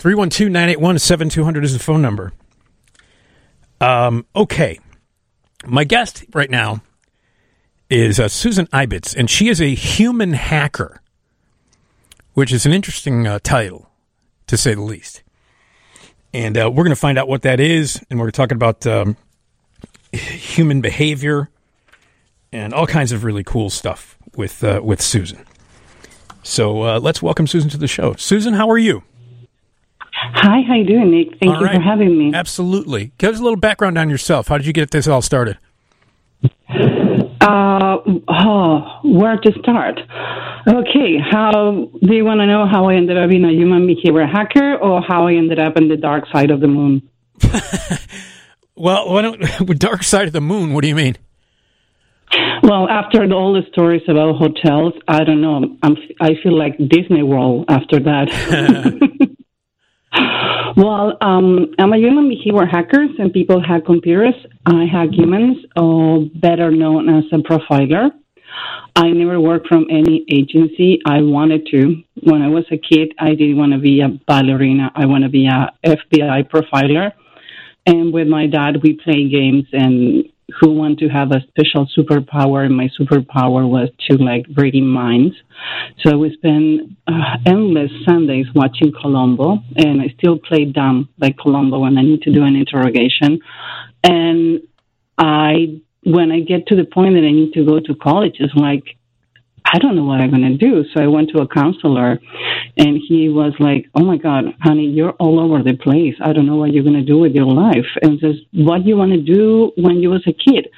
312 981 7200 is the phone number. Um, okay. My guest right now is uh, Susan Ibitz, and she is a human hacker, which is an interesting uh, title, to say the least. And uh, we're going to find out what that is, and we're talking about um, human behavior and all kinds of really cool stuff with uh, with Susan. So uh, let's welcome Susan to the show. Susan, how are you? Hi, how you doing, Nick? Thank all you right. for having me. Absolutely. Give us a little background on yourself. How did you get this all started? Uh, oh, where to start? Okay, how do you want to know how I ended up being a human behavior hacker, or how I ended up in the dark side of the moon? well, why don't, with dark side of the moon, what do you mean? Well, after all the stories about hotels, I don't know. I'm, I feel like Disney World after that. well, um, I'm a human behavior hacker, and people hack computers. I hack humans, or better known as a profiler. I never worked from any agency. I wanted to. When I was a kid, I didn't want to be a ballerina. I want to be a FBI profiler. And with my dad, we play games and who want to have a special superpower, and my superpower was to like reading minds. So we spend uh, endless Sundays watching Columbo, and I still play dumb like Columbo when I need to do an interrogation. And I, when I get to the point that I need to go to college, it's like I don't know what I'm going to do. So I went to a counselor and he was like, Oh my God, honey, you're all over the place. I don't know what you're going to do with your life. And says, What do you want to do when you was a kid?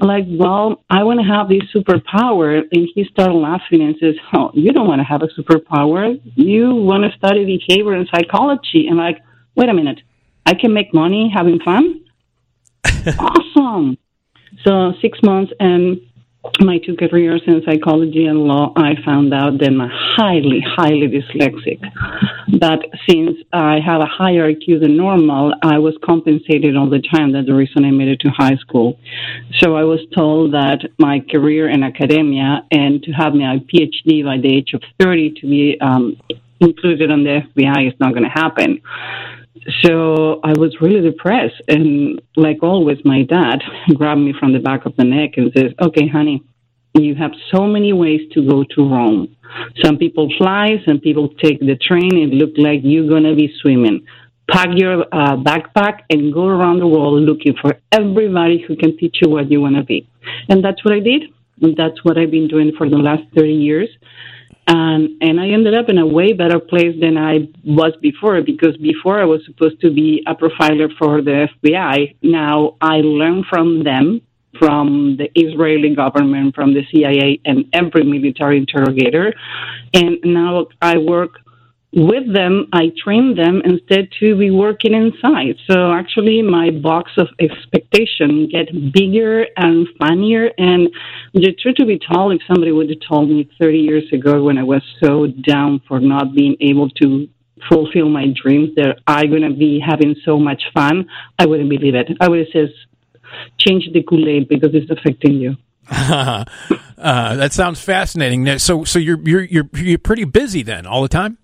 I'm like, Well, I want to have this superpower. And he started laughing and says, Oh, you don't want to have a superpower. You want to study behavior and psychology. And like, wait a minute. I can make money having fun? awesome. So six months and my two careers in psychology and law, I found out that I'm highly, highly dyslexic. But since I have a higher IQ than normal, I was compensated all the time. That's the reason I made it to high school. So I was told that my career in academia and to have my PhD by the age of 30 to be um, included on the FBI is not going to happen. So I was really depressed. And like always, my dad grabbed me from the back of the neck and says, Okay, honey, you have so many ways to go to Rome. Some people fly, some people take the train. It looked like you're going to be swimming. Pack your uh, backpack and go around the world looking for everybody who can teach you what you want to be. And that's what I did. And that's what I've been doing for the last 30 years. And, and I ended up in a way better place than I was before because before I was supposed to be a profiler for the FBI. Now I learn from them, from the Israeli government, from the CIA, and every military interrogator. And now I work with them, I train them instead to be working inside. So actually, my box of expectation get bigger and funnier. And the truth to be told, if somebody would have told me 30 years ago when I was so down for not being able to fulfill my dreams that I'm going to be having so much fun, I wouldn't believe it. I would have said, change the Kool-Aid because it's affecting you. uh, that sounds fascinating. So, so you're you're you're you're pretty busy then all the time.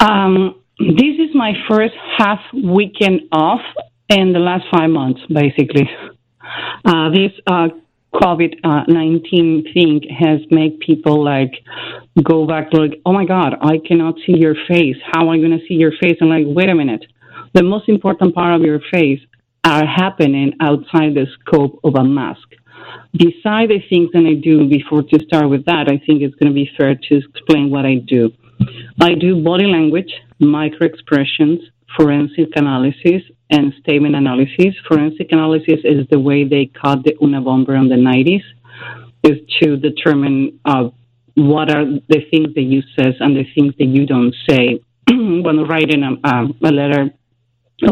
Um, this is my first half weekend off in the last five months, basically. Uh, this uh, COVID nineteen thing has made people like go back like, oh my god, I cannot see your face. How am I going to see your face? And like, wait a minute, the most important part of your face are happening outside the scope of a mask. Beside the things that I do before to start with that, I think it's going to be fair to explain what I do. I do body language, micro expressions, forensic analysis, and statement analysis. Forensic analysis is the way they caught the Unabomber in the 90s, is to determine uh, what are the things that you says and the things that you don't say when writing a, a letter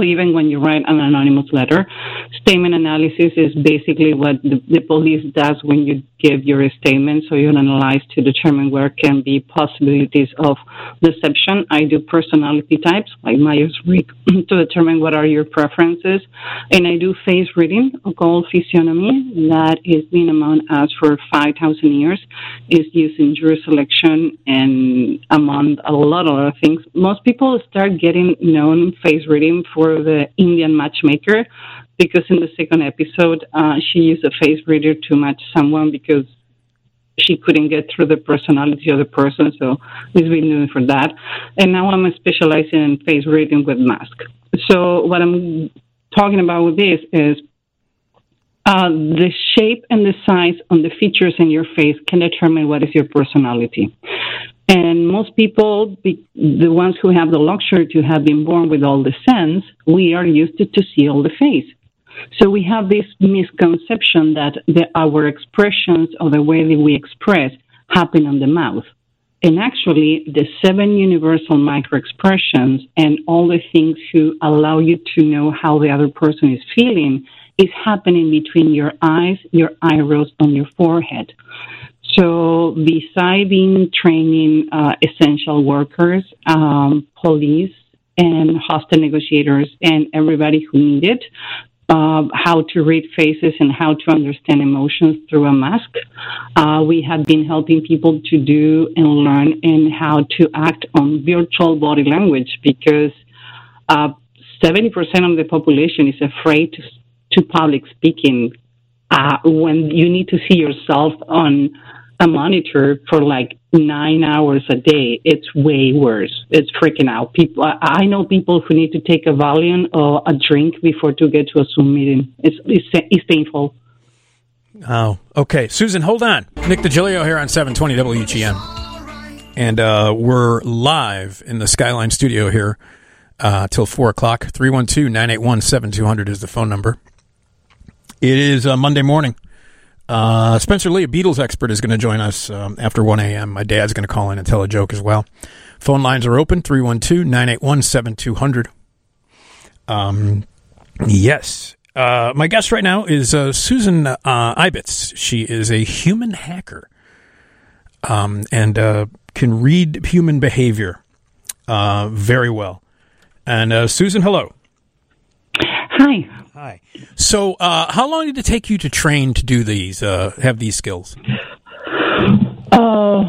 even when you write an anonymous letter. Statement analysis is basically what the, the, police does when you give your statement, so you analyze to determine where can be possibilities of deception. I do personality types, like Myers-Briggs, to determine what are your preferences, and I do face reading called physiognomy that is being among us for 5,000 years, is used in jury selection and among a lot of other things. Most people start getting known face reading for the Indian matchmaker because in the second episode, uh, she used a face reader to match someone because she couldn't get through the personality of the person. So we've been doing for that. And now I'm specializing in face reading with mask. So what I'm talking about with this is uh, the shape and the size on the features in your face can determine what is your personality. And most people, the ones who have the luxury to have been born with all the sense, we are used to, to see all the face. So we have this misconception that the, our expressions or the way that we express happen on the mouth. And actually, the seven universal micro expressions and all the things who allow you to know how the other person is feeling is happening between your eyes, your eyebrows, and your forehead. So, besides being training uh, essential workers, um, police, and hostage negotiators, and everybody who need it, uh, how to read faces and how to understand emotions through a mask. Uh, we have been helping people to do and learn in how to act on virtual body language because uh, 70% of the population is afraid to, to public speaking uh, when you need to see yourself on a monitor for like nine hours a day, it's way worse. It's freaking out. People, I know people who need to take a Valium or a drink before to get to a Zoom meeting. It's it's, it's painful. Oh, okay. Susan, hold on. Nick Digilio here on 720 WGN. And uh, we're live in the Skyline studio here uh, till 4 o'clock. 312 981 7200 is the phone number. It is uh, Monday morning. Uh, Spencer Leigh, a Beatles expert, is going to join us um, after 1 a.m. My dad's going to call in and tell a joke as well. Phone lines are open 312 981 7200. Um, yes. Uh, my guest right now is uh, Susan uh, Ibitz. She is a human hacker um, and uh, can read human behavior uh, very well. And Susan, hello. Hi. Hi. So, uh, how long did it take you to train to do these, uh, have these skills? Uh,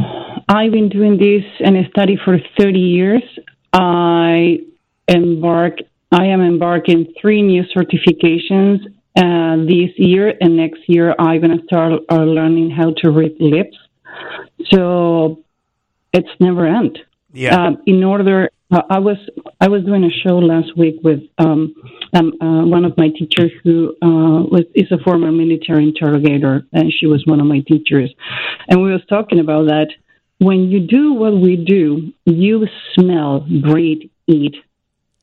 I've been doing this and study for 30 years. I embark, I am embarking three new certifications uh, this year, and next year I'm going to start uh, learning how to read lips. So it's never end. Yeah. Uh, in order, uh, I was I was doing a show last week with um, um, uh, one of my teachers who uh, was is a former military interrogator, and she was one of my teachers, and we was talking about that. When you do what we do, you smell, breathe, eat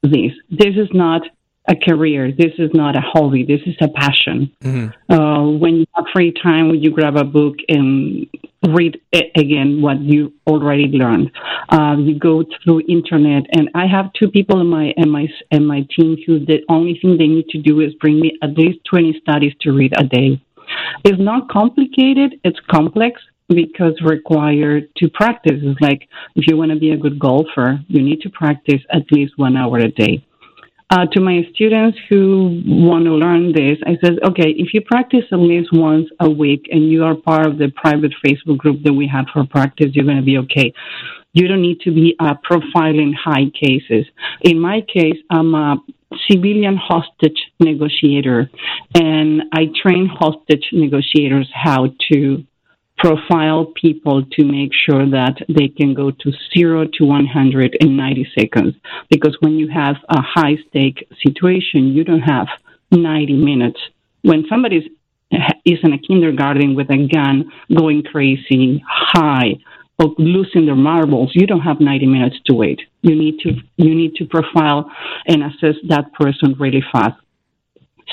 this. This is not a career. This is not a hobby. This is a passion. Mm-hmm. Uh, when you have free time, you grab a book and read again what you already learned. Uh, you go through internet, and I have two people in my in my in my team who the only thing they need to do is bring me at least twenty studies to read a day. It's not complicated. It's complex because required to practice. It's like if you want to be a good golfer, you need to practice at least one hour a day uh, to my students who want to learn this, I said, okay, if you practice at least once a week and you are part of the private Facebook group that we have for practice, you're going to be okay. You don't need to be uh, profiling high cases. In my case, I'm a civilian hostage negotiator, and I train hostage negotiators how to profile people to make sure that they can go to zero to 100 in 90 seconds. Because when you have a high stake situation, you don't have 90 minutes. When somebody is in a kindergarten with a gun going crazy, high, or losing their marbles, you don't have 90 minutes to wait. You need to, you need to profile and assess that person really fast.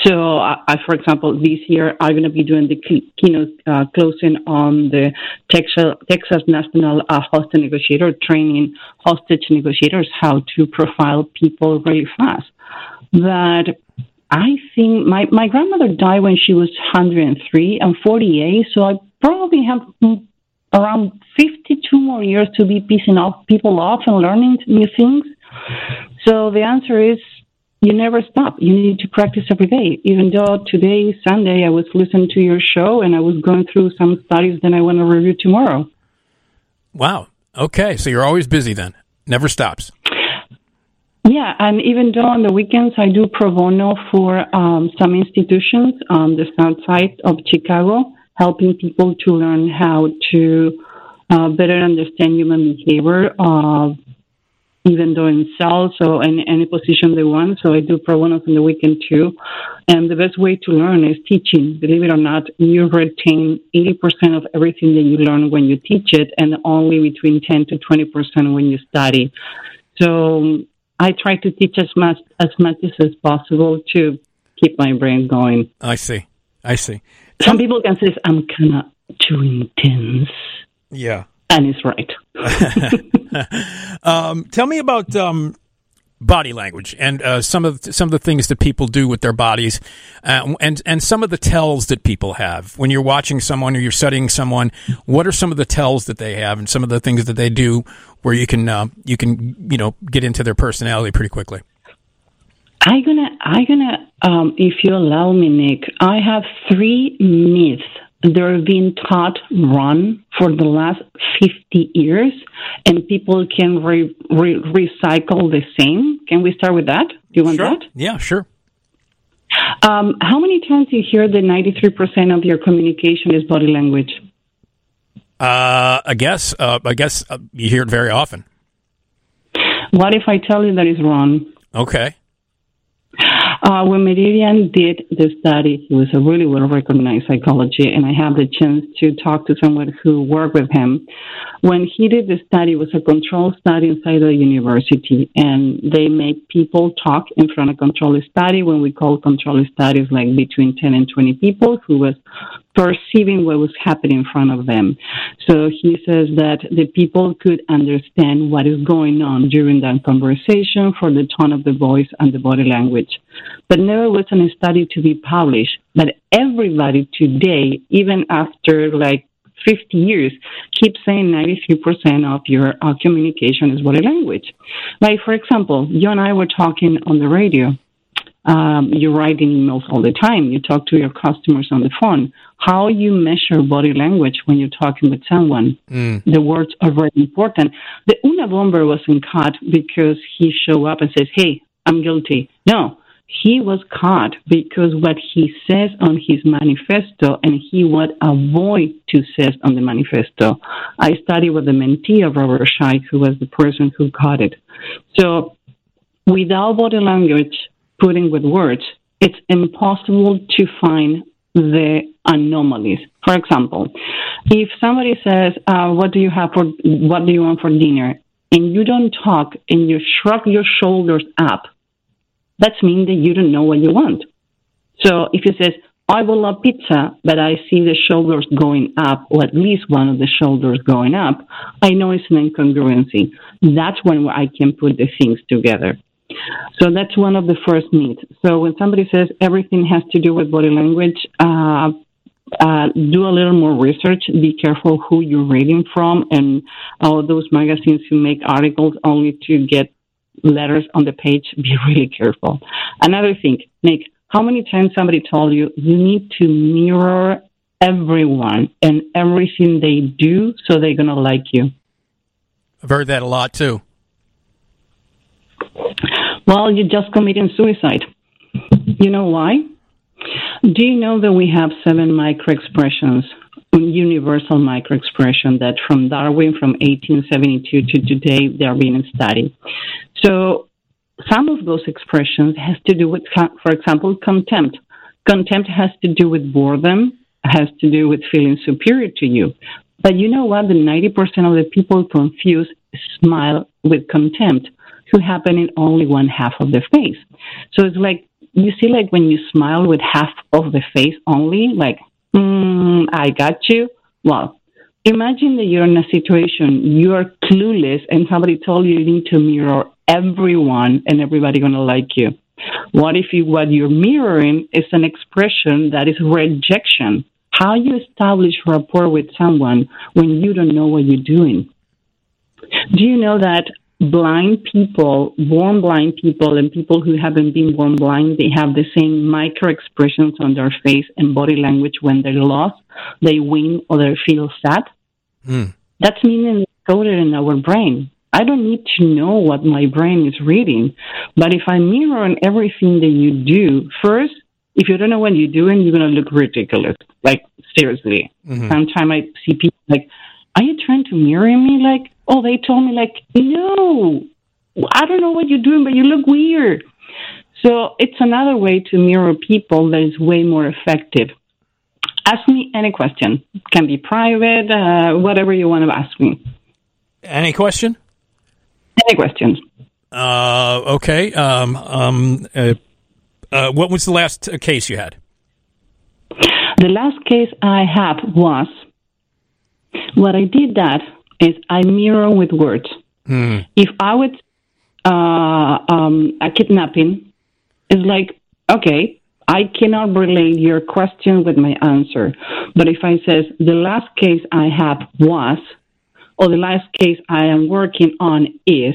So, I, for example, this year I'm going to be doing the keynote uh, closing on the Texas, Texas National uh, Hostage Negotiator, training hostage negotiators how to profile people really fast. That I think my, my grandmother died when she was 103 and 48, so I probably have around 52 more years to be pissing off people off and learning new things. So the answer is you never stop. You need to practice every day. Even though today, Sunday, I was listening to your show and I was going through some studies that I want to review tomorrow. Wow. Okay. So you're always busy then. Never stops. Yeah, and even though on the weekends I do pro bono for um, some institutions on the south side of Chicago, helping people to learn how to uh, better understand human behavior, uh, even though in sales or in any position they want. So I do pro bono on the weekend too. And the best way to learn is teaching. Believe it or not, you retain 80% of everything that you learn when you teach it and only between 10 to 20% when you study. So I try to teach as much as much as possible to keep my brain going. I see. I see. Some people can say I'm kind of too intense. Yeah. And it's right. um, tell me about um, body language and uh, some of the, some of the things that people do with their bodies, uh, and and some of the tells that people have when you're watching someone or you're studying someone. What are some of the tells that they have, and some of the things that they do where you can uh, you can you know get into their personality pretty quickly? I'm gonna, I'm gonna, um, if you allow me, Nick, I have three myths they're being taught run for the last 50 years and people can re- re- recycle the same. Can we start with that? Do you want sure. that? Yeah, sure. Um, how many times do you hear that 93% of your communication is body language? Uh, I guess, uh, I guess uh, you hear it very often. What if I tell you that is wrong? Okay. Uh, when Mehrabian did the study, he was a really well recognized psychologist, and I had the chance to talk to someone who worked with him. When he did the study, it was a control study inside the university, and they made people talk in front of control study. When we call control studies, like between 10 and 20 people who was perceiving what was happening in front of them. So he says that the people could understand what is going on during that conversation for the tone of the voice and the body language. But never was a study to be published. But everybody today, even after like 50 years, keeps saying 93% of your uh, communication is body language. Like, for example, you and I were talking on the radio um, you're writing emails all the time. You talk to your customers on the phone. How you measure body language when you're talking with someone. Mm. The words are very important. The Unabomber wasn't caught because he showed up and says, "Hey, I'm guilty." No, he was caught because what he says on his manifesto and he would avoid to say on the manifesto. I studied with the mentee of Robert Scheib, who was the person who caught it. So without body language, putting with words, it's impossible to find the anomalies. For example, if somebody says, uh, "What do you have for what do you want for dinner?" and you don't talk and you shrug your shoulders up, that means that you don't know what you want. So if he says, "I will love pizza," but I see the shoulders going up, or at least one of the shoulders going up, I know it's an incongruency. That's when I can put the things together. So that's one of the first needs. So when somebody says everything has to do with body language, uh, uh, do a little more research. Be careful who you're reading from, and all those magazines who make articles only to get letters on the page. Be really careful. Another thing, Nick, how many times somebody told you you need to mirror everyone and everything they do so they're gonna like you? I've heard that a lot too. Well, you're just committing suicide. You know why? Do you know that we have seven micro expressions, universal micro expression that from Darwin from 1872 to today they are being studied. So some of those expressions has to do with, for example, contempt. Contempt has to do with boredom, has to do with feeling superior to you. But you know what? The 90% of the people confuse smile with contempt who happen in only one half of the face. So it's like, you see, like when you smile with half of the face only, like, mm, I got you. Well, imagine that you're in a situation, you're clueless, and somebody told you you need to mirror everyone and everybody gonna like you. What if you, what you're mirroring is an expression that is rejection? How you establish rapport with someone when you don't know what you're doing? Do you know that blind people, born blind people, and people who haven't been born blind, they have the same micro expressions on their face and body language when they're lost, they win or they feel sad? Mm. That's meaning coded in our brain. I don't need to know what my brain is reading. But if I mirror on everything that you do, first, if you don't know what you're doing, you're going to look ridiculous. Like, seriously. Mm-hmm. Sometimes I see people like, are you trying to mirror me? Like, oh, they told me, like, no, I don't know what you're doing, but you look weird. So it's another way to mirror people that is way more effective. Ask me any question. It can be private, uh, whatever you want to ask me. Any question? Any questions? Uh, okay. Um, um, uh, uh, what was the last case you had? The last case I had was what I did that is I mirror with words. Hmm. If I would uh, um, a kidnapping, it's like okay, I cannot relate your question with my answer. But if I says the last case I have was, or the last case I am working on is,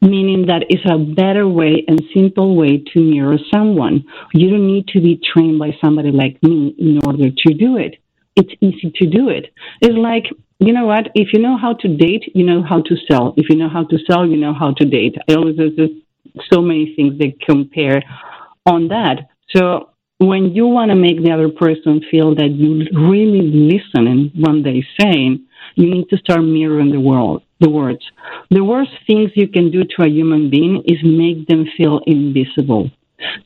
meaning that it's a better way and simple way to mirror someone. You don't need to be trained by somebody like me in order to do it. It's easy to do it. It's like, you know what? If you know how to date, you know how to sell. If you know how to sell, you know how to date. I always, there's so many things that compare on that. So when you want to make the other person feel that you really listen and what they're saying, you need to start mirroring the world, the words. The worst things you can do to a human being is make them feel invisible.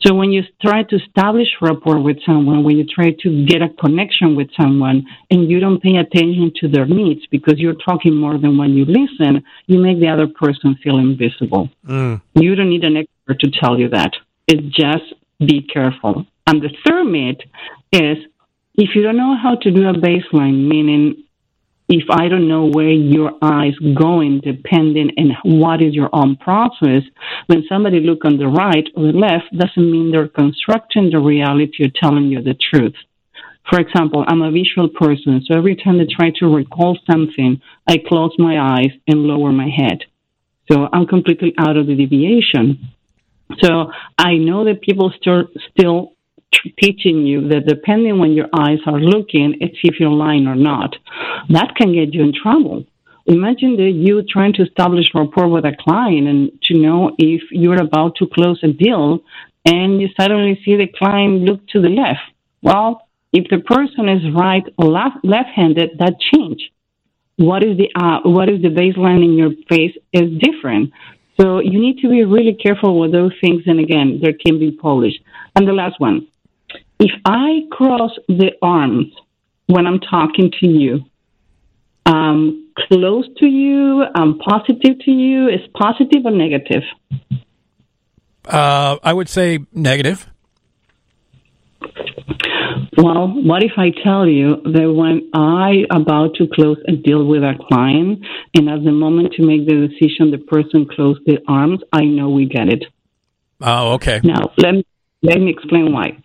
So when you try to establish rapport with someone, when you try to get a connection with someone and you don't pay attention to their needs because you're talking more than when you listen, you make the other person feel invisible. Mm. You don't need an expert to tell you that. It's just be careful. And the third myth is if you don't know how to do a baseline, meaning if I don't know where your eyes going, depending and what is your own process, when somebody look on the right or the left, doesn't mean they're constructing the reality or telling you the truth. For example, I'm a visual person, so every time I try to recall something, I close my eyes and lower my head. So I'm completely out of the deviation. So I know that people still still teaching you that depending when your eyes are looking, it's if you're lying or not. That can get you in trouble. Imagine that you trying to establish rapport with a client and to know if you're about to close a deal and you suddenly see the client look to the left. Well, if the person is right or left, left-handed, that change. What is the uh, what is the baseline in your face is different. So you need to be really careful with those things. And again, there can be polish. And the last one, if I cross the arms when I'm talking to you, I'm close to you, I'm positive to you, is positive or negative? Uh, I would say negative. Well, what if I tell you that when I about to close a deal with a client, and at the moment to make the decision, the person closed their arms, I know we get it. Oh, okay. Now let me, let me explain why.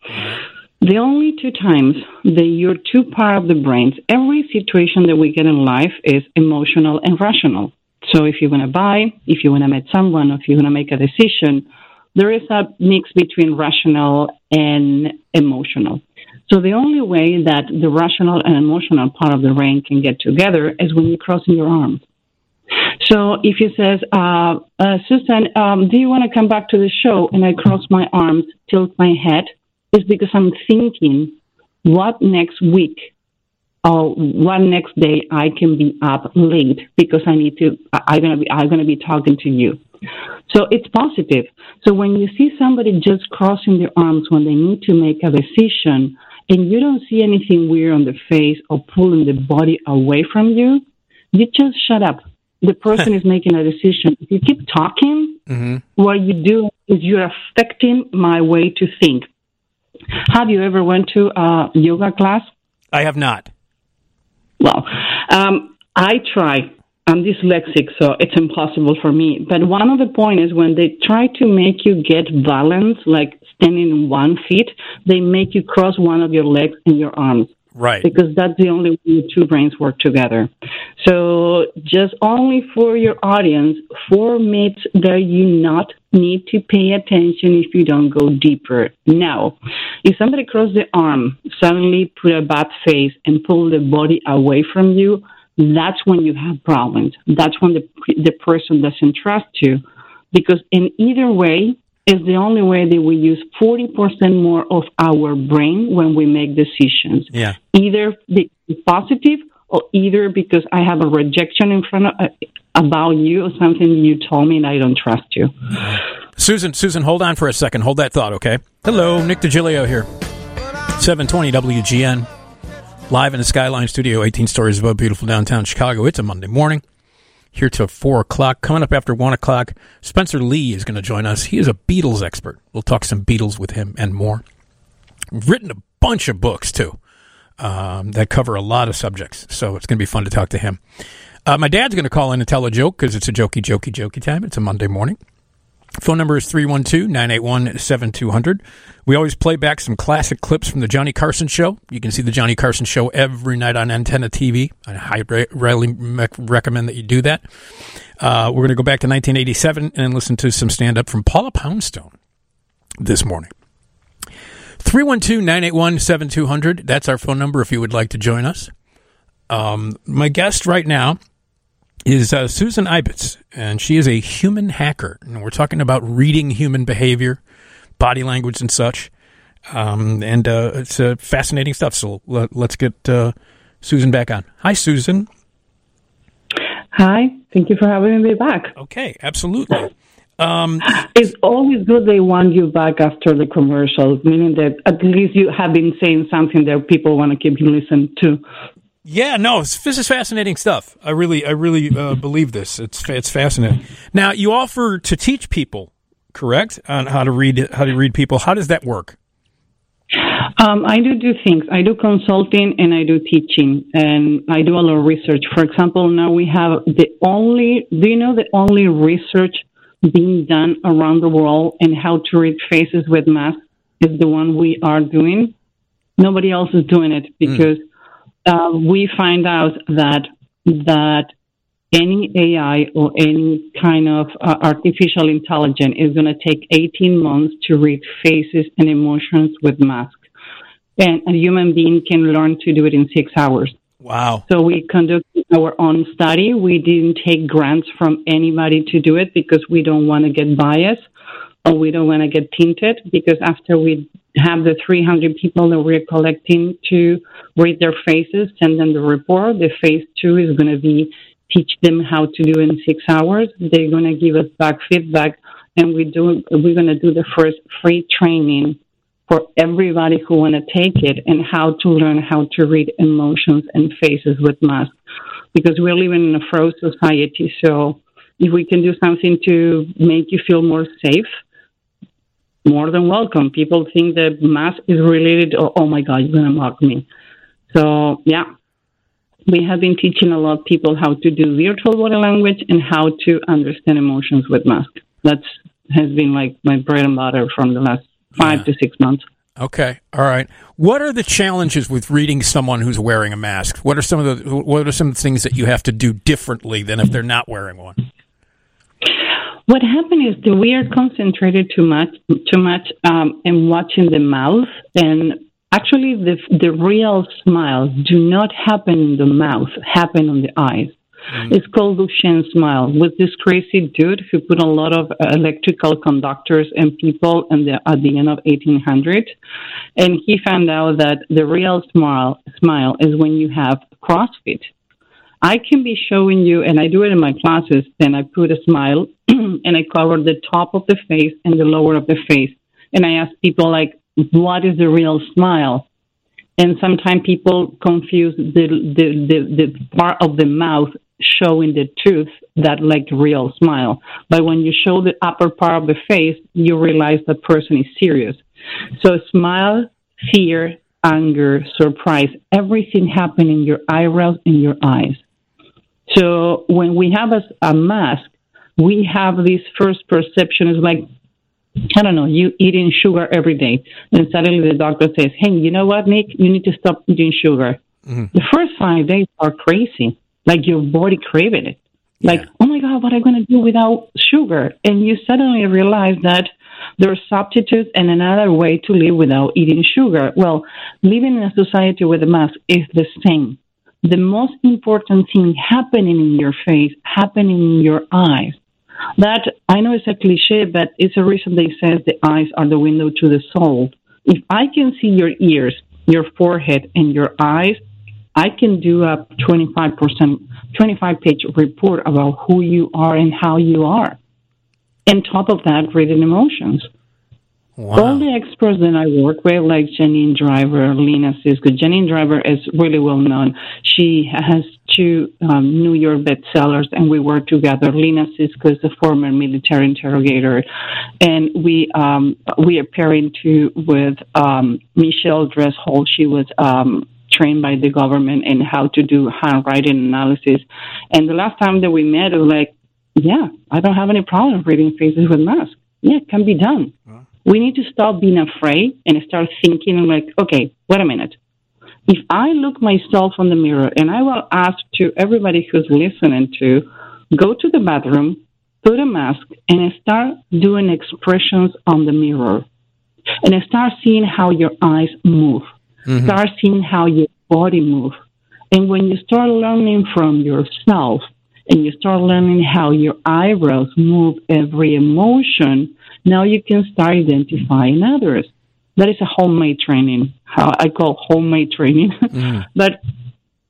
The only two times that your two part of the brains, every situation that we get in life is emotional and rational. So if you want to buy, if you want to meet someone, if you want to make a decision, there is a mix between rational and emotional. So the only way that the rational and emotional part of the brain can get together is when you're crossing your arms. So if you says, uh, uh, Susan, um, do you want to come back to the show? And I cross my arms, tilt my head, is because I'm thinking what next week or what next day I can be up late because I need to, I'm going to be, I'm going to be talking to you. So it's positive. So when you see somebody just crossing their arms when they need to make a decision and you don't see anything weird on the face or pulling the body away from you, you just shut up. The person is making a decision. If you keep talking, mm-hmm. what you do is you're affecting my way to think. Have you ever went to a yoga class? I have not. Well, um, I try I'm dyslexic, so it's impossible for me. But one of the point is when they try to make you get balance, like standing on one feet, they make you cross one of your legs and your arms. Right. Because that's the only way two brains work together. So just only for your audience, four myths that you not need to pay attention if you don't go deeper. Now, if somebody cross the arm, suddenly put a bad face and pull the body away from you, that's when you have problems. That's when the the person doesn't trust you, because in either way, is the only way that we use 40% more of our brain when we make decisions. Yeah. Either the positive or either because I have a rejection in front of uh, about you or something you told me and I don't trust you. Susan, Susan, hold on for a second. Hold that thought, okay? Hello, Nick Digilio here. 720 WGN. Live in the Skyline Studio, 18 stories above beautiful downtown Chicago. It's a Monday morning here till 4 o'clock. Coming up after 1 o'clock, Spencer Leigh is going to join us. He is a Beatles expert. We'll talk some Beatles with him and more. Written a bunch of books, too, um, that cover a lot of subjects. So it's going to be fun to talk to him. Uh, my dad's going to call in and tell a joke because it's a jokey, jokey, jokey time. It's a Monday morning. Phone number is 312 981 7200. We always play back some classic clips from the Johnny Carson Show. You can see the Johnny Carson Show every night on Antenna TV. I highly recommend that you do that. Uh, we're going to go back to 1987 and listen to some stand up from Paula Poundstone this morning. 312 981 7200. That's our phone number if you would like to join us. Um, my guest right now is uh, Susan Ibitz, and she is a human hacker. And we're talking about reading human behavior, body language, and such. Um, and uh, it's uh, fascinating stuff. So let, us get uh, Susan back on. Hi, Susan. Hi. Thank you for having me back. Okay, absolutely. Um, it's always good they want you back after the commercials, meaning that at least you have been saying something that people want to keep listening to. Yeah, no, this is fascinating stuff. I really, I really uh, believe this. It's it's fascinating. Now, you offer to teach people, correct, on how to read how to read people. How does that work? Um, I do do things. I do consulting and I do teaching, and I do a lot of research. For example, now we have the only. Do you know the only research being done around the world and how to read faces with masks is the one we are doing? Nobody else is doing it because. Mm uh, we find out that that any AI or any kind of uh, artificial intelligence is going to take 18 months to read faces and emotions with masks. And a human being can learn to do it in six hours. Wow. So we conducted our own study. We didn't take grants from anybody to do it because we don't want to get biased or we don't want to get tinted because after we have the 300 people that we're collecting to read their faces, send them the report. The phase two is going to be teach them how to do in six hours. They're going to give us back feedback, and we do. We're going to do the first free training for everybody who want to take it and how to learn how to read emotions and faces with masks, because we're living in a froze society. So if we can do something to make you feel more safe more than welcome. People think that mask is related, oh, oh my God, you're going to mock me. So, yeah, we have been teaching a lot of people how to do virtual body language and how to understand emotions with mask. That's has been like my bread and butter from the last five yeah. to six months. Okay, all right. What are the challenges with reading someone who's wearing a mask? What are some of the what are some of the things that you have to do differently than if they're not wearing one? What happened is that we are concentrated too much, too much um, in watching the mouth, and actually, the the real smiles do not happen in the mouth; happen on the eyes. Mm. It's called Duchenne smile. With this crazy dude who put a lot of uh, electrical conductors in people in the, at the end of 1800, and he found out that the real smile smile is when you have crow's feet. I can be showing you, and I do it in my classes, then I put a smile and I cover the top of the face and the lower of the face. And I ask people, like, what is the real smile? And sometimes people confuse the, the, the, the part of the mouth showing the tooth that like real smile. But when you show the upper part of the face, you realize the person is serious. So smile, fear, anger, surprise, everything happen in your eyebrows and your eyes. So when we have a, a mask, we have this first perception is like, I don't know, you eating sugar every day. And suddenly the doctor says, hey, you know what, Nick? You need to stop eating sugar. Mm-hmm. The first five days are crazy. Like your body craving it. Like, yeah. oh my God, what am I going to do without sugar? And you suddenly realize that there are substitutes and another way to live without eating sugar. Well, living in a society with a mask is the same. The most important thing happening in your face, happening in your eyes. That I know it's a cliche, but it's a reason they say the eyes are the window to the soul. If I can see your ears, your forehead, and your eyes, I can do a 25%, 25 page report about who you are and how you are. And top of that, reading emotions. Wow. All the experts that I work with, like Janine Driver, Lena Sisco, Janine Driver is really well known. She has two um, New York bestsellers, and we work together. Lena Sisco is a former military interrogator, and we um, we are pairing too with um, Michelle Dresbold. She was um, trained by the government in how to do handwriting analysis. And the last time that we met, it was like, yeah, I don't have any problem reading faces with masks. Yeah, it can be done. Huh? We need to stop being afraid and start thinking like, okay, wait a minute. If I look myself in the mirror and I will ask to everybody who's listening to go to the bathroom, put a mask and start doing expressions on the mirror and start seeing how your eyes move. Mm-hmm. Start seeing how your body moves. And when you start learning from yourself and you start learning how your eyebrows move every emotion, now you can start identifying others. That is a homemade training. How I call homemade training. Mm. but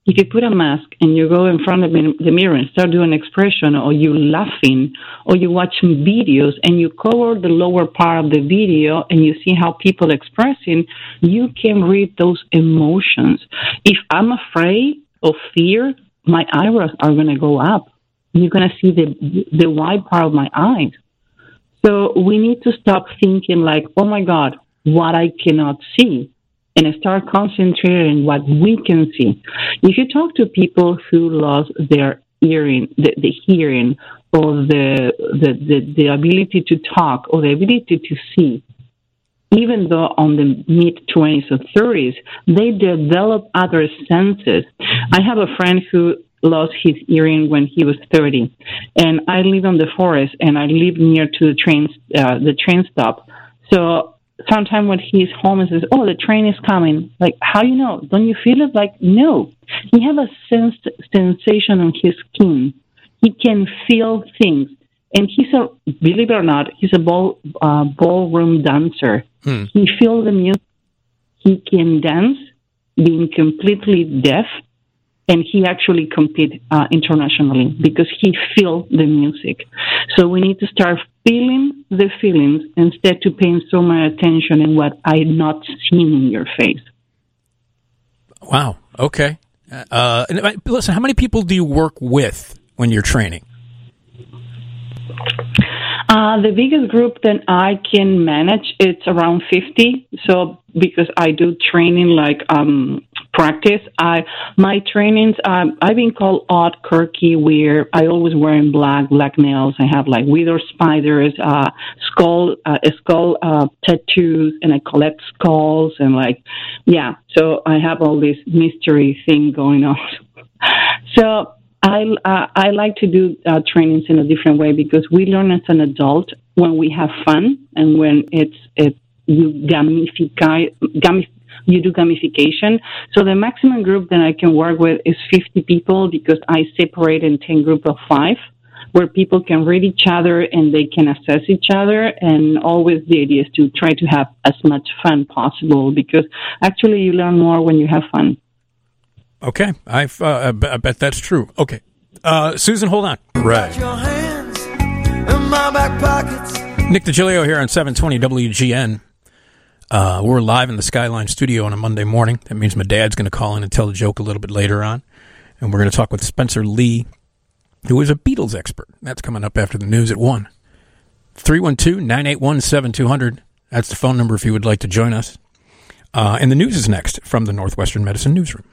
if you put a mask and you go in front of the mirror and start doing expression or you laughing or you watching videos and you cover the lower part of the video and you see how people expressing, you can read those emotions. If I'm afraid of fear, my eyebrows are going to go up. You're going to see the, the wide part of my eyes. So we need to stop thinking like, oh my God, what I cannot see and start concentrating what we can see. If you talk to people who lost their hearing, the, the hearing, or the, the, the, the ability to talk, or the ability to see, even though on the mid 20s or 30s, they develop other senses. I have a friend who lost his hearing when he was 30, and I live on the forest, and I live near to the train, uh, the train stop. So sometimes when he's home and says, "Oh, the train is coming," like how you know? Don't you feel it? Like no, he have a sense sensation on his skin. He can feel things, and he's a believe it or not, he's a ball uh, ballroom dancer. Hmm. He feels the music. He can dance, being completely deaf, and he actually compete uh, internationally because he feel the music. So we need to start feeling the feelings instead to paying so much attention in what I'm not seen in your face. Wow. Okay. Uh, listen, how many people do you work with when you're training? Uh, the biggest group that I can manage it's around 50. So because I do training like um, practice. I my trainings. Um, I've been called odd, quirky, weird. I always wearing black, black nails. I have like wither spiders, uh, skull, uh, skull uh, tattoos, and I collect skulls and like, yeah. So I have all this mystery thing going on. so I uh, I like to do uh, trainings in a different way because we learn as an adult when we have fun and when it's it you gamify gamify you do gamification. So the maximum group that I can work with is 50 people because I separate in 10 group of five where people can read each other and they can assess each other. And always the idea is to try to have as much fun possible because actually you learn more when you have fun. Okay. I've, uh, I bet that's true. Okay. Uh, Susan, hold on. Right. Nick Digilio here on 720 WGN. Uh, we're live in the Skyline studio on a Monday morning. That means my dad's going to call in and tell a joke a little bit later on. And we're going to talk with Spencer Leigh, who is a Beatles expert. That's coming up after the news at 1. 312 981 7200. That's the phone number if you would like to join us. Uh, and the news is next from the Northwestern Medicine Newsroom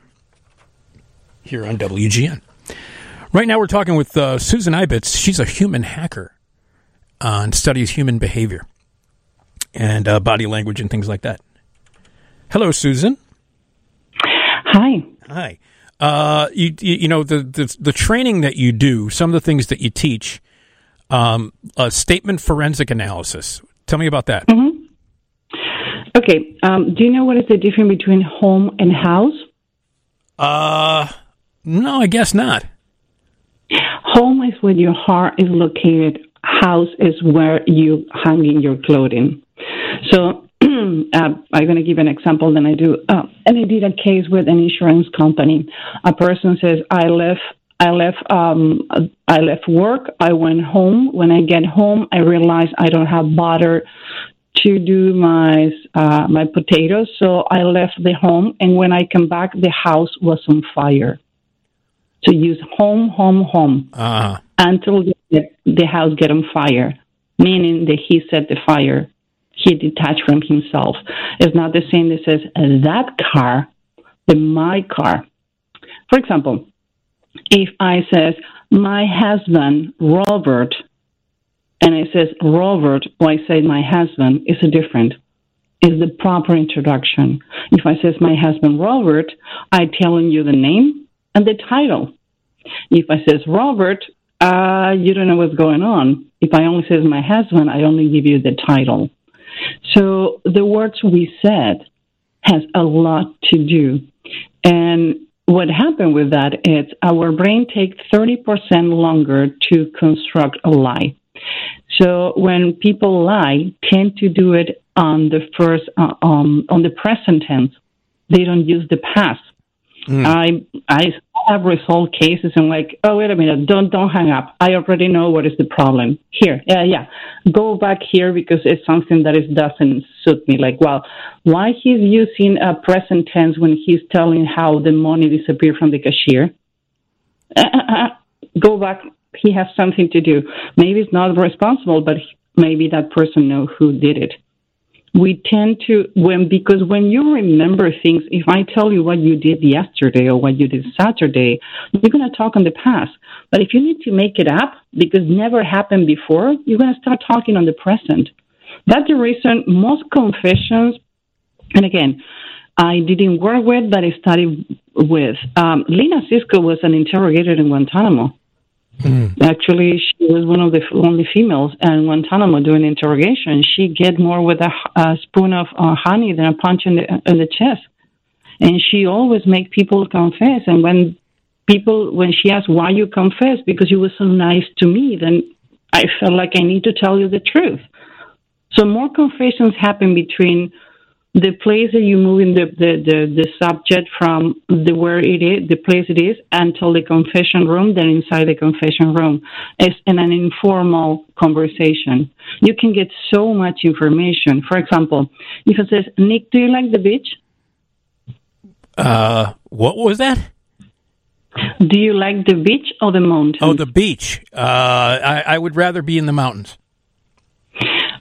here on WGN. Right now, we're talking with uh, Susan Ibitz. She's a human hacker uh, and studies human behavior and uh, body language and things like that. Hello, Susan. Hi. Hi. Uh, you, you, you know the, the the training that you do, some of the things that you teach, um, a statement forensic analysis. Tell me about that. Mm-hmm. Okay. Um, do you know what is the difference between home and house? Uh, no, I guess not. Home is where your heart is located. House is where you hang in your clothing. So uh, I'm going to give an example. Then I do, uh, and I did a case with an insurance company. A person says, "I left, I left, um, I left work. I went home. When I get home, I realize I don't have butter to do my uh, my potatoes. So I left the home, and when I come back, the house was on fire. So use home, home, home Uh, until the, the house get on fire, meaning that he set the fire. He detached from himself. It's not the same that says that car, the my car. For example, if I says my husband Robert, and I says Robert, or I say my husband, is a different. Is the proper introduction. If I says my husband Robert, I telling you the name and the title. If I says Robert, uh, you don't know what's going on. If I only says my husband, I only give you the title. So the words we said has a lot to do. And what happened with that is our brain takes 30% longer to construct a lie. So when people lie, tend to do it on the first, uh, um, on the present tense. They don't use the past. I I have resolved cases and like, oh wait a minute, don't don't hang up. I already know what is the problem. Here, yeah, yeah, go back here because it's something that is doesn't suit me. Like, well, why he's using a present tense when he's telling how the money disappeared from the cashier? Uh, uh, uh, uh. go back. He has something to do. Maybe it's not responsible, but maybe that person know who did it we tend to when because when you remember things if i tell you what you did yesterday or what you did saturday you're going to talk on the past. But if you need to make it up because never happened before you're going to start talking on the present. That's the reason most confessions and again i didn't work with but i studied with. Um, Lena Sisco was an interrogator in guantanamo Actually, she was one of the only females in Guantanamo doing interrogation. She get more with a, a spoon of uh, honey than a punch in the, in the chest, and she always make people confess. And when people, when she asked why you confess, because you were so nice to me, then I felt like I need to tell you the truth. So more confessions happen between the place that you move in the, the, the, the, subject from the where it is, the place it is, until the confession room, then inside the confession room. It's in an informal conversation. You can get so much information. For example, if it says, Nick, do you like the beach? uh, what was that? Do you like the beach or the mountains? Oh, the beach. Uh, I, I would rather be in the mountains.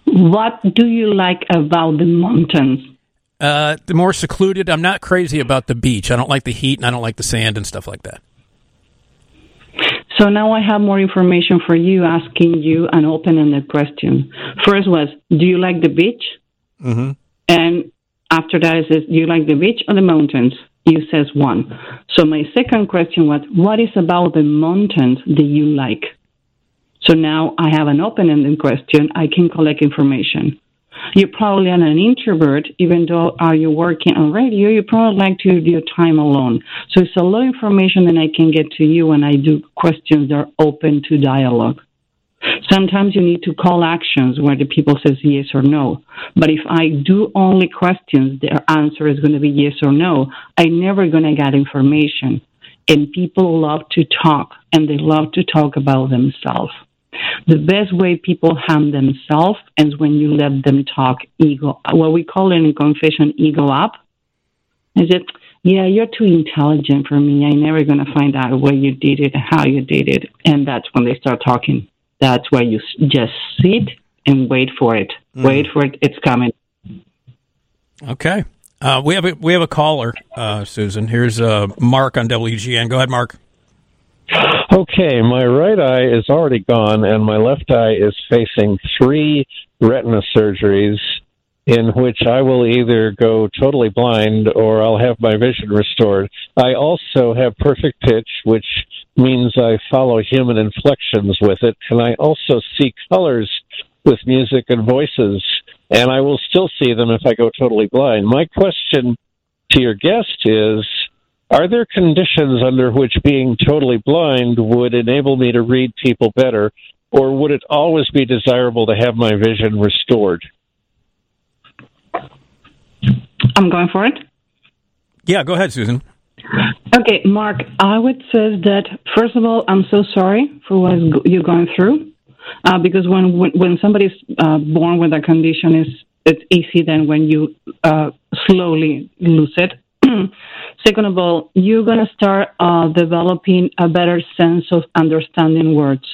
What do you like about the mountains? Uh, the more secluded. I'm not crazy about the beach. I don't like the heat and I don't like the sand and stuff like that. So now I have more information for you, asking you an open-ended question. First was, do you like the beach? Mm-hmm. And after that, it says, do you like the beach or the mountains? You says one. So my second question was, what is about the mountains that you like? So now I have an open-ended question. I can collect information. You're probably an introvert, even though uh, are you working on radio, you probably like to do your time alone. So it's a lot of information that I can get to you when I do questions that are open to dialogue. Sometimes you need to call actions where the people says yes or no. But if I do only questions, their answer is going to be yes or no. I never going to get information. And people love to talk and they love to talk about themselves. The best way people harm themselves is when you let them talk ego, what we call it in confession, ego up. Is it, yeah, you're too intelligent for me. I'm never going to find out where you did it, how you did it. And that's when they start talking. That's where you just sit and wait for it. Mm. Wait for it. It's coming. Okay. Uh, we have a we have a caller, uh, Susan. Here's uh, Mark on WGN. Go ahead, Mark. Okay, my right eye is already gone, and my left eye is facing three retina surgeries in which I will either go totally blind or I'll have my vision restored. I also have perfect pitch, which means I follow human inflections with it, and I also see colors with music and voices, and I will still see them if I go totally blind. My question to your guest is Are there conditions under which being totally blind would enable me to read people better, or would it always be desirable to have my vision restored? I'm going for it. Yeah, go ahead, Susan. Okay, Mark, I would say that, first of all, I'm so sorry for what you're going through. Uh, because when, when, when somebody's uh, born with a condition, it's, it's easy than when you uh, slowly lose it. Second of all, you're going to start uh, developing a better sense of understanding words,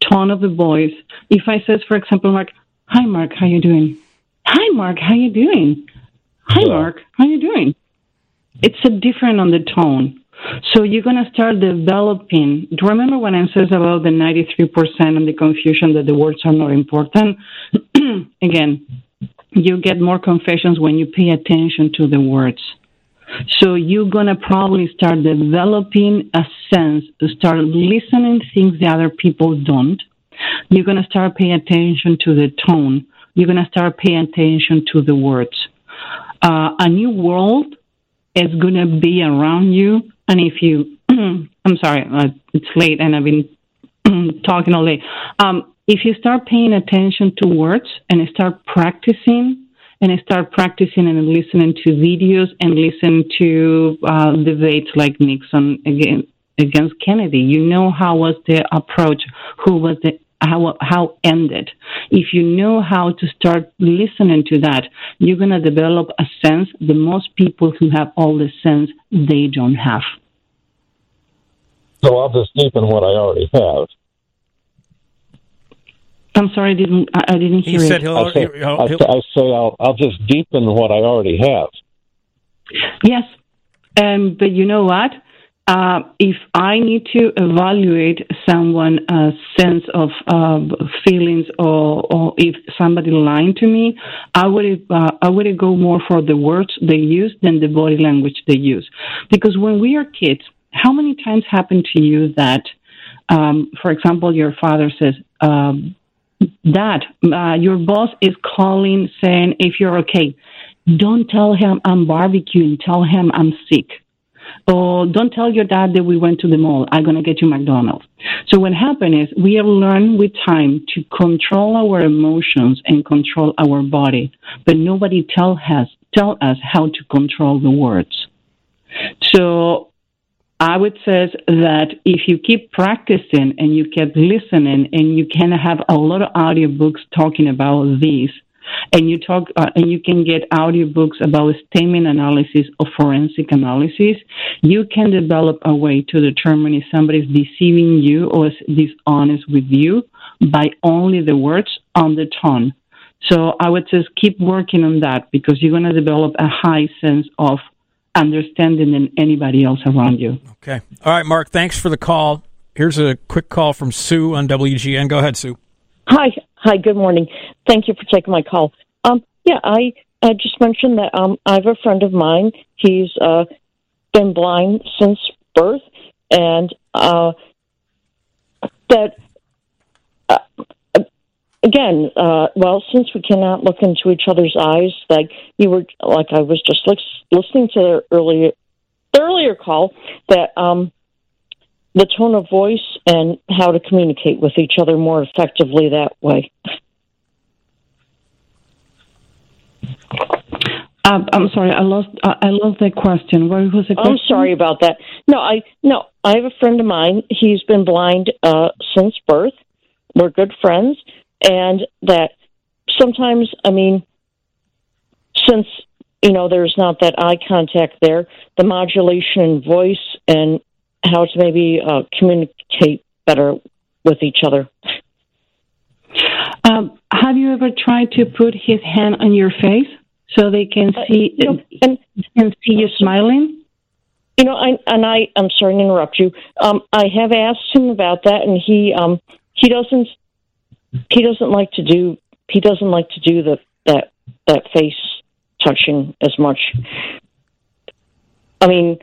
tone of the voice. If I says, for example, Mark, hi, Mark, how you doing? Hi, Mark, how you doing? Hi, yeah. Mark. How you doing? It's a different on the tone. So you're going to start developing. Do you remember when I says about the 93% and the confusion that the words are not important? Again, you get more confessions when you pay attention to the words. So you're going to probably start developing a sense start listening things the other people don't. You're going to start paying attention to the tone. You're going to start paying attention to the words uh, a new world is going to be around you. And if you, I'm sorry, uh, it's late and I've been talking all day. Um, if you start paying attention to words and start practicing and I start practicing and listening to videos and listen to uh, debates like Nixon against, against Kennedy, you know how was the approach, who was the how how ended. If you know how to start listening to that, you're to develop a sense that most people who have all the sense they don't have. So I'll just deepen what I already have. I'm sorry, I didn't I, didn't hear he it. Said he'll, I say, he'll, I, I say I'll I'll just deepen what I already have. Yes, um, but you know what? uh, if I need to evaluate someone's uh, sense of uh, feelings, or, or, if somebody lying to me, I would uh, I would go more for the words they use than the body language they use, because when we are kids, how many times happen to you that, um, for example, your father says. Um, Dad, uh, your boss is calling saying if you're okay, don't tell him I'm barbecuing. Tell him I'm sick or don't tell your dad that we went to the mall. I'm going to get you McDonald's. So what happened is we have learned with time to control our emotions and control our body, but nobody tell us, tell us how to control the words. So I would say that if you keep practicing and you keep listening and you can have a lot of audiobooks talking about this, and you talk uh, and you can get audiobooks about statement analysis or forensic analysis you can develop a way to determine if somebody is deceiving you or is dishonest with you by only the words on the tone so i would just keep working on that because you're going to develop a high sense of understanding than anybody else around you okay all right mark thanks for the call here's a quick call from sue on wgn go ahead sue Hi, hi. Good morning. Thank you for taking my call. Um, yeah, I I just mentioned that um, I have a friend of mine. He's uh, been blind since birth, and uh, that uh, again, uh, well, since we cannot look into each other's eyes, like you were, like I was just listening to the earlier the earlier call, that um, the tone of voice and how to communicate with each other more effectively that way. Uh, I'm sorry, I lost. Uh, I lost that question. What was the question? I'm sorry about that. No, I no. I have a friend of mine. He's been blind uh, since birth. We're good friends, and that sometimes, I mean, since you know there's not that eye contact there, the modulation in voice and how to maybe uh, communicate better with each other. Um, have you ever tried to put his hand on your face so they can uh, see uh, no, and, and see you smiling? You know, I, and I, I'm sorry to interrupt you. Um, I have asked him about that, and he, um, he doesn't, he doesn't like to do, he doesn't like to do the that that face touching as much. I mean,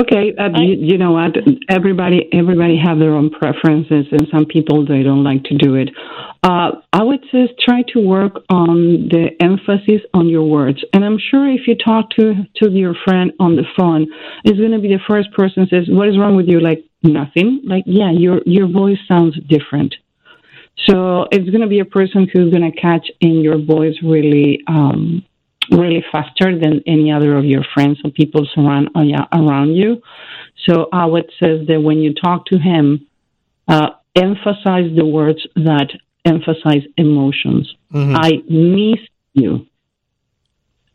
Okay, uh, I- you, you know what? Everybody, everybody have their own preferences, and some people they don't like to do it. Uh, I would just try to work on the emphasis on your words, and I'm sure if you talk to to your friend on the phone, it's going to be the first person says, "What is wrong with you?" Like nothing. Like yeah, your your voice sounds different. So it's going to be a person who's going to catch in your voice really, um, really faster than any other of your friends or people surround uh, yeah, around you. So I says that when you talk to him, uh, emphasize the words that emphasize emotions. I miss you.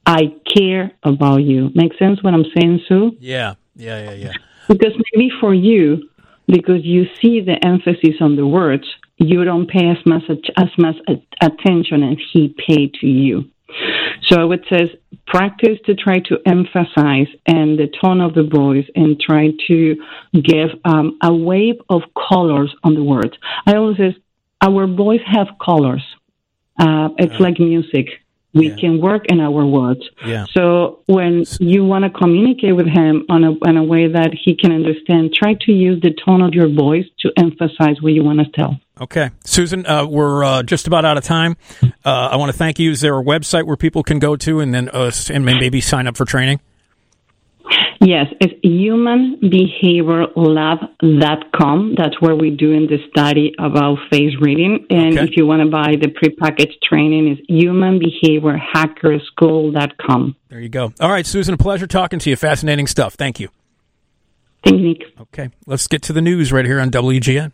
I care about you. Make sense what I'm saying, Sue? Yeah, yeah, yeah, yeah. Because maybe for you, because you see the emphasis on the words, you don't pay as much as much attention as he paid to you. So it says practice to try to emphasize and the tone of the voice and try to give um, a wave of colors on the words. I always say our voice have colors. Uh, it's like music. We Yeah. can work in our words. Yeah. So when you want to communicate with him on a, in a way that he can understand, try to use the tone of your voice to emphasize what you want to tell. Okay, Susan, uh, we're uh, just about out of time. Uh, I want to thank you. Is there a website where people can go to and then uh, and maybe sign up for training? Yes, it's humanbehaviorlab.com. That's where we're doing the study about face reading. And Okay. if you want to buy the prepackaged training, it's humanbehaviorhackerschool.com. There you go. All right, Susan, a pleasure talking to you. Fascinating stuff. Thank you. Thank you, Nick. Okay, let's get to the news right here on WGN.